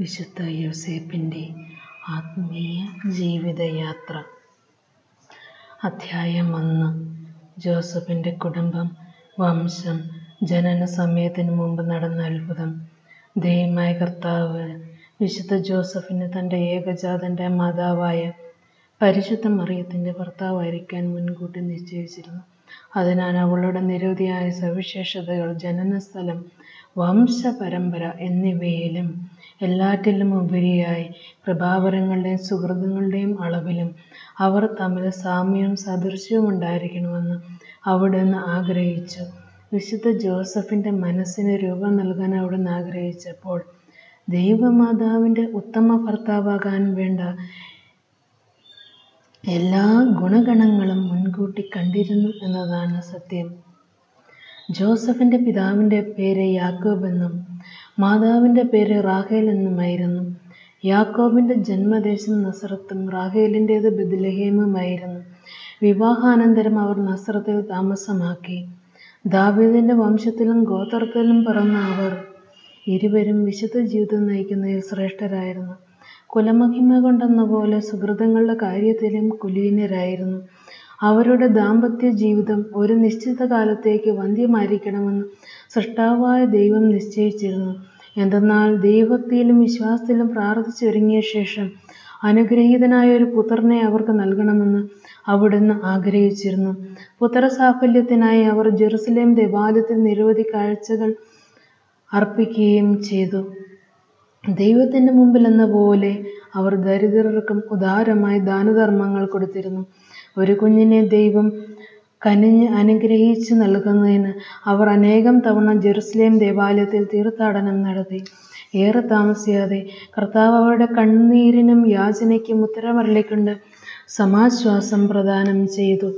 വിശുദ്ധ യോസേപ്പിന്റെ ആത്മീയ ജീവിതയാത്ര. അധ്യായം ഒന്ന്. ജോസഫിന്റെ കുടുംബം വംശം ജനന സമയത്തിന് മുമ്പ് നടന്ന അത്ഭുതം. ദൈവമായ കർത്താവ് വിശുദ്ധ ജോസഫിന് തന്റെ ഏകജാതന്റെ മാതാവായ പരിശുദ്ധ മറിയത്തിന്റെ ഭർത്താവായിരിക്കാൻ മുൻകൂട്ടി നിശ്ചയിച്ചിരുന്നു. അതിനാൽ അവളുടെ നിരവധിയായ സവിശേഷതകൾ ജനനസ്ഥലം വംശപരമ്പര എന്നിവയിലും എല്ലാറ്റിലും ഉപരിയായി കൃപാവരങ്ങളുടെയും സുഹൃത്തുക്കളുടെയും അളവിലും അവർ തമ്മിൽ സാമ്യവും സാദൃശ്യവും ഉണ്ടായിരിക്കണമെന്ന് അവിടുന്ന് ആഗ്രഹിച്ചു. വിശുദ്ധ ജോസഫിന്റെ മനസ്സിന് രൂപം നൽകാൻ അവിടുന്ന് ആഗ്രഹിച്ചപ്പോൾ ദൈവമാതാവിന്റെ ഉത്തമ ഭർത്താവാകാൻ വേണ്ട എല്ലാ ഗുണഗണങ്ങളും മുൻകൂട്ടി കണ്ടിരുന്നു എന്നതാണ് സത്യം. ജോസഫിന്റെ പിതാവിന്റെ പേര് യാക്കോബ് എന്നും മാതാവിന്റെ പേര് റാഹേൽ എന്നുമായിരുന്നു. യാക്കോബിന്റെ ജന്മദേശം നസറത്തും റാഹേലിന്റേത് ബിദ്ലഹേമുമായിരുന്നു വിവാഹാനന്തരം അവർ നസറത്തിൽ താമസമാക്കി. ദാവീദിന്റെ വംശത്തിലും ഗോത്രത്തിലും പിറന്ന അവർ ഇരുവരും വിശുദ്ധ ജീവിതം നയിക്കുന്നതിൽ ശ്രേഷ്ഠരായിരുന്നു. കുലമഹിമ കൊണ്ടെന്ന പോലെ സുഹൃത്തുക്കളുടെ കാര്യത്തിലും കുലീനരായിരുന്നു. അവരുടെ ദാമ്പത്യ ജീവിതം ഒരു നിശ്ചിത കാലത്തേക്ക് വന്ധ്യമായിരിക്കണമെന്ന് സൃഷ്ടാവായ ദൈവം നിശ്ചയിച്ചിരുന്നു. എന്തെന്നാൽ ദൈവഭക്തിയിലും വിശ്വാസത്തിലും പ്രാർത്ഥിച്ചൊരുങ്ങിയ ശേഷം അനുഗ്രഹീതനായ ഒരു പുത്രനെ അവർക്ക് നൽകണമെന്ന് അവിടുന്ന് ആഗ്രഹിച്ചിരുന്നു. പുത്രസാഫല്യത്തിനായി അവർ ജെറുസലേം ദേവാലയത്തിൽ നിരവധി കാഴ്ചകൾ അർപ്പിക്കുകയും ചെയ്തു. ദൈവത്തിന്റെ മുമ്പിൽ എന്ന പോലെ അവർ ദരിദ്രർക്കും ഉദാരമായി ദാനധർമ്മങ്ങൾ കൊടുത്തിരുന്നു. ഒരു കുഞ്ഞിനെ ദൈവം കനിഞ്ഞ് അനുഗ്രഹിച്ച് നൽകുന്നതിന് അവർ അനേകം തവണ ജെറുസലേം ദേവാലയത്തിൽ തീർത്ഥാടനം നടത്തി. ഏറെ താമസിയാതെ കർത്താവ് അവരുടെ കണ്ണീരിനും യാചനയ്ക്കും ഉത്തരമരളിക്കൊണ്ട് സമാശ്വാസം പ്രദാനം ചെയ്തു.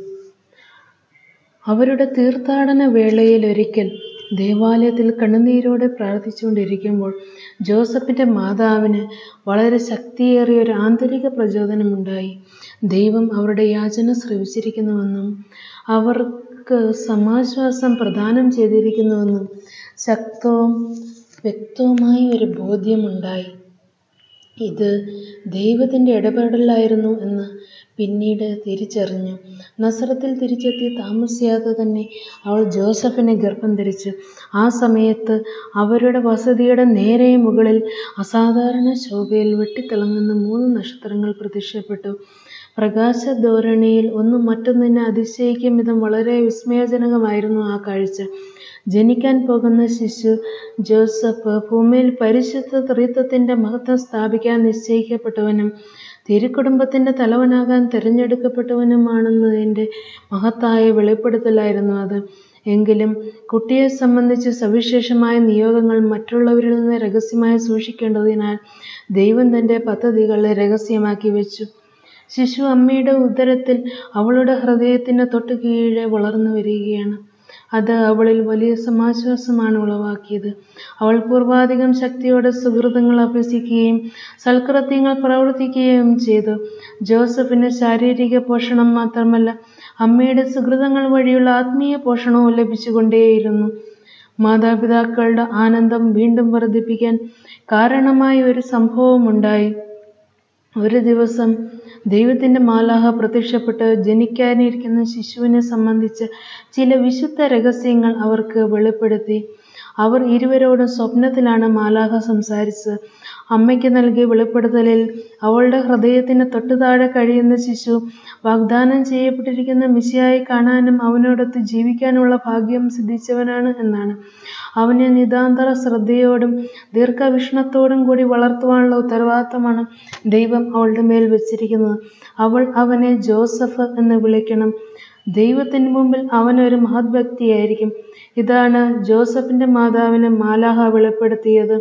അവരുടെ തീർത്ഥാടന വേളയിൽ ഒരിക്കൽ ദേവാലയത്തിൽ കണ്ണുനീരോടെ പ്രാർത്ഥിച്ചുകൊണ്ടിരിക്കുമ്പോൾ ജോസഫിന്റെ മാതാവിന് വളരെ ശക്തിയേറിയ ഒരു ആന്തരിക പ്രചോദനമുണ്ടായി. ദൈവം അവരുടെ യാചന ശ്രവിച്ചിരിക്കുന്നുവെന്നും അവർക്ക് സമാശ്വാസം പ്രദാനം ചെയ്തിരിക്കുന്നുവെന്നും ശക്തവും വ്യക്തവുമായ ഒരു ബോധ്യമുണ്ടായി. ഇത് ദൈവത്തിന്റെ ഇടപെടലായിരുന്നു എന്ന് പിന്നീട് തിരിച്ചറിഞ്ഞു. നസ്രത്തിൽ തിരിച്ചെത്തി താമസിയാതെ തന്നെ അവൾ ജോസഫിനെ ഗർഭം ധരിച്ചു. ആ സമയത്ത് അവരുടെ വസതിയുടെ നേരെ മുകളിൽ അസാധാരണ ശോഭയിൽ വെട്ടിത്തിളങ്ങുന്ന മൂന്ന് നക്ഷത്രങ്ങൾ പ്രത്യക്ഷപ്പെട്ടു. പ്രകാശധോരണിയിൽ ഒന്നും മറ്റൊന്നിനെ അതിശയിക്കും വിധം വളരെ വിസ്മയജനകമായിരുന്നു ആ കാഴ്ച. ജനിക്കാൻ പോകുന്ന ശിശു ജോസഫ് ഭൂമിയിൽ പരിശുദ്ധ ത്രിത്വത്തിന്റെ മഹത്വം സ്ഥാപിക്കാൻ നിശ്ചയിക്കപ്പെട്ടവനും തിരുക്കുടുംബത്തിന്റെ തലവനാകാൻ തിരഞ്ഞെടുക്കപ്പെട്ടവനുമാണെന്നതിന്റെ മഹത്തായ വെളിപ്പെടുത്തലായിരുന്നു അത്. എങ്കിലും കുട്ടിയെ സംബന്ധിച്ച് സവിശേഷമായ നിയോഗങ്ങൾ മറ്റുള്ളവരിൽ നിന്ന് രഹസ്യമായി സൂക്ഷിക്കേണ്ടതിനാൽ ദൈവം തന്റെ പദ്ധതികൾ രഹസ്യമാക്കി വെച്ചു. ശിശു അമ്മയുടെ ഉദരത്തിൽ അവളുടെ ഹൃദയത്തിന് തൊട്ടു കീഴെ വളർന്നു വരികയാണ് അത് അവളിൽ വലിയ സമാശ്വാസമാണ് ഉളവാക്കിയത്. അവൾ പൂർവാധികം ശക്തിയോടെ സുഹൃതങ്ങൾ അഭ്യസിക്കുകയും സൽകൃത്യങ്ങൾ പ്രവർത്തിക്കുകയും ചെയ്തു. ജോസഫിന് ശാരീരിക പോഷണം മാത്രമല്ല അമ്മയുടെ സുഹൃതങ്ങൾ വഴിയുള്ള ആത്മീയ പോഷണവും ലഭിച്ചുകൊണ്ടേയിരുന്നു. മാതാപിതാക്കളുടെ ആനന്ദം വീണ്ടും വർദ്ധിപ്പിക്കാൻ കാരണമായ ഒരു സംഭവമുണ്ടായി. ഒരു ദിവസം ദൈവത്തിന്റെ മാലാഹ പ്രത്യക്ഷപ്പെട്ട് ജനിക്കാനിരിക്കുന്ന ശിശുവിനെ സംബന്ധിച്ച് ചില വിശുദ്ധ രഹസ്യങ്ങൾ അവർക്ക് വെളിപ്പെടുത്തി. അവർ ഇരുവരോടും സ്വപ്നത്തിലാണ് മാലാഹ സംസാരിച്ചത്. അമ്മയ്ക്ക് നൽകിയ വെളിപ്പെടുത്തലിൽ അവളുടെ ഹൃദയത്തിന് തൊട്ടുതാഴെ കഴിയുന്ന ശിശു വാഗ്ദാനം ചെയ്യപ്പെട്ടിരിക്കുന്ന മിശിയായി കാണാനും അവനോടൊത്ത് ജീവിക്കാനുള്ള ഭാഗ്യം സിദ്ധിച്ചവനാണ് എന്നാണ്. അവനെ നിതാന്തര ശ്രദ്ധയോടും ദീർഘവിഷ്ണത്തോടും കൂടി വളർത്തുവാനുള്ള ഉത്തരവാദിത്തമാണ് ദൈവം അവളുടെ മേൽ വെച്ചിരിക്കുന്നത്. അവൾ അവനെ ജോസഫ് എന്ന് വിളിക്കണം. ദൈവത്തിന് മുമ്പിൽ അവനൊരു മഹത് വ്യക്തിയായിരിക്കും ഇതാണ് ജോസഫിന്റെ മാതാവിന് മാലാഹ വെളിപ്പെടുത്തിയത്.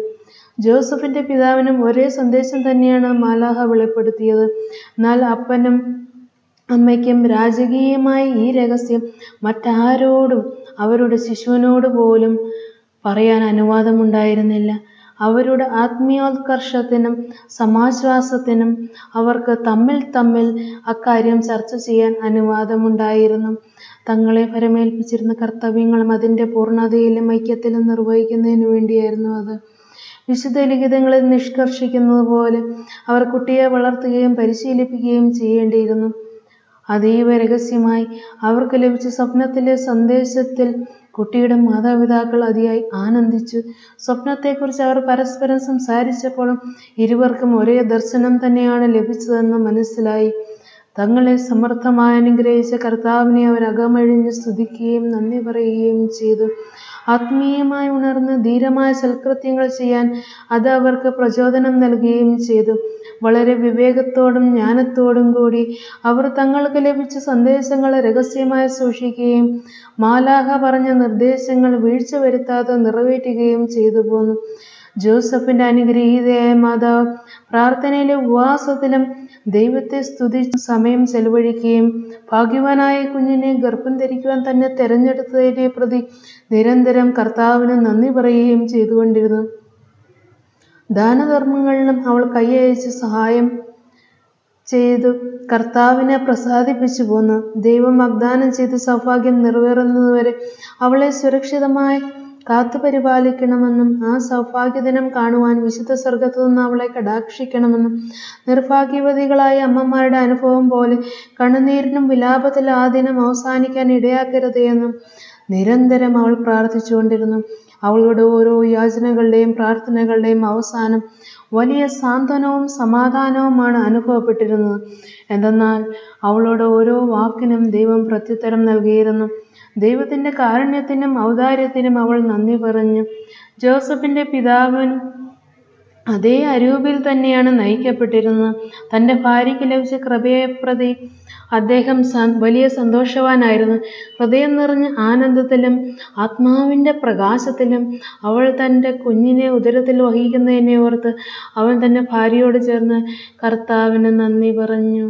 ജോസഫിന്റെ പിതാവിനും ഒരേ സന്ദേശം തന്നെയാണ് മാലാഹ വെളിപ്പെടുത്തിയത്. എന്നാൽ അപ്പനും അമ്മയ്ക്കും രാജകീയമായ ഈ രഹസ്യം മറ്റാരോടും അവരുടെ ശിശുവിനോട് പോലും പറയാൻ അനുവാദമുണ്ടായിരുന്നില്ല. അവരുടെ ആത്മീയോത്കർഷത്തിനും സമാശ്വാസത്തിനും അവർക്ക് തമ്മിൽ തമ്മിൽ അക്കാര്യം ചർച്ച ചെയ്യാൻ അനുവാദമുണ്ടായിരുന്നു. തങ്ങളെ പരമേൽപ്പിച്ചിരുന്ന കർത്തവ്യങ്ങളും അതിന്റെ പൂർണതയിലും ഐക്യത്തിലും നിർവഹിക്കുന്നതിനു വേണ്ടിയായിരുന്നു അത്. വിശുദ്ധ ലിഖിതങ്ങളിൽ നിഷ്കർഷിക്കുന്നത് പോലെ അവർ കുട്ടിയെ വളർത്തുകയും പരിശീലിപ്പിക്കുകയും ചെയ്യേണ്ടിയിരുന്നു. അതീവ രഹസ്യമായി അവർക്ക് ലഭിച്ച സ്വപ്നത്തിലെ സന്ദേശത്തിൽ കുട്ടിയുടെ മാതാപിതാക്കൾ അതിയായി ആനന്ദിച്ചു. സ്വപ്നത്തെക്കുറിച്ച് അവർ പരസ്പരം സംസാരിച്ചപ്പോഴും ഇരുവർക്കും ഒരേ ദർശനം തന്നെയാണ് ലഭിച്ചതെന്ന് മനസ്സിലായി. തങ്ങളെ സമർത്ഥമായി അനുഗ്രഹിച്ച കർത്താവിനെ അവർ അകമഴിഞ്ഞ് സ്തുതിക്കുകയും നന്ദി പറയുകയും ചെയ്തു. ആത്മീയമായി ഉണർന്ന് ധീരമായ സൽകൃത്യങ്ങൾ ചെയ്യാൻ അത് അവർക്ക് പ്രചോദനം നൽകുകയും ചെയ്തു. വളരെ വിവേകത്തോടും ജ്ഞാനത്തോടും കൂടി അവർ തങ്ങൾക്ക് ലഭിച്ച സന്ദേശങ്ങൾ രഹസ്യമായി സൂക്ഷിക്കുകയും മാലാഹ പറഞ്ഞ നിർദ്ദേശങ്ങൾ വീഴ്ച വരുത്താതെ നിറവേറ്റുകയും ചെയ്തു പോന്നു. ജോസഫിന്റെ അനുഗ്രഹീതയായ മാതാവ് പ്രാർത്ഥനയിലും ഉപവാസത്തിലും ദൈവത്തെ സ്തുതിച്ച് സമയം ചെലവഴിക്കുകയും ഭാഗ്യവാനായ കുഞ്ഞിനെ ഗർഭം ധരിക്കുവാൻ തന്നെ തെരഞ്ഞെടുത്തതിനെ പ്രതി നിരന്തരം കർത്താവിന് നന്ദി പറയുകയും ചെയ്തുകൊണ്ടിരുന്നു. ദാനധർമ്മങ്ങളിലും അവൾ കൈയയച്ച് സഹായം ചെയ്തു കർത്താവിനെ പ്രസാദിപ്പിച്ചു പോന്നു. ദൈവം വാഗ്ദാനം ചെയ്ത് സൗഭാഗ്യം നിറവേറുന്നതുവരെ അവളെ സുരക്ഷിതമായി കാത്തുപരിപാലിക്കണമെന്നും ആ സൗഭാഗ്യദിനം കാണുവാൻ വിശുദ്ധ സ്വർഗത്തു നിന്ന് അവളെ കടാക്ഷിക്കണമെന്നും നിർഭാഗ്യവതികളായ അമ്മമാരുടെ അനുഭവം പോലെ കണ്ണുനീരിനും വിലാപത്തിൽ ആ ദിനം അവസാനിക്കാൻ ഇടയാക്കരുത് എന്നും നിരന്തരം അവൾ പ്രാർത്ഥിച്ചുകൊണ്ടിരുന്നു. അവളുടെ ഓരോ യാചനകളുടെയും പ്രാർത്ഥനകളുടെയും അവസാനം വലിയ സാന്ത്വനവും സമാധാനവുമാണ് അനുഭവപ്പെട്ടിരുന്നത്. എന്തെന്നാൽ അവളുടെ ഓരോ വാക്കിനും ദൈവം പ്രത്യുത്തരം നൽകിയിരുന്നു. ദൈവത്തിന്റെ കാരുണ്യത്തിനും ഔദാര്യത്തിനും അവൾ നന്ദി പറഞ്ഞു. ജോസഫിന്റെ പിതാവിൻ അതേ അരൂപിൽ തന്നെയാണ് നയിക്കപ്പെട്ടിരുന്നത്. തന്റെ ഭാര്യയ്ക്ക് ലഭിച്ച കൃപയപ്രതി അദ്ദേഹം വലിയ സന്തോഷവാനായിരുന്നു. ഹൃദയം നിറഞ്ഞ ആനന്ദത്തിലും ആത്മാവിന്റെ പ്രകാശത്തിലും അവൾ തന്റെ കുഞ്ഞിനെ ഉദരത്തിൽ വഹിക്കുന്നതിനെ ഓർത്ത് അവൻ തന്റെ ഭാര്യയോട് ചേർന്ന് കർത്താവിന് നന്ദി പറഞ്ഞു.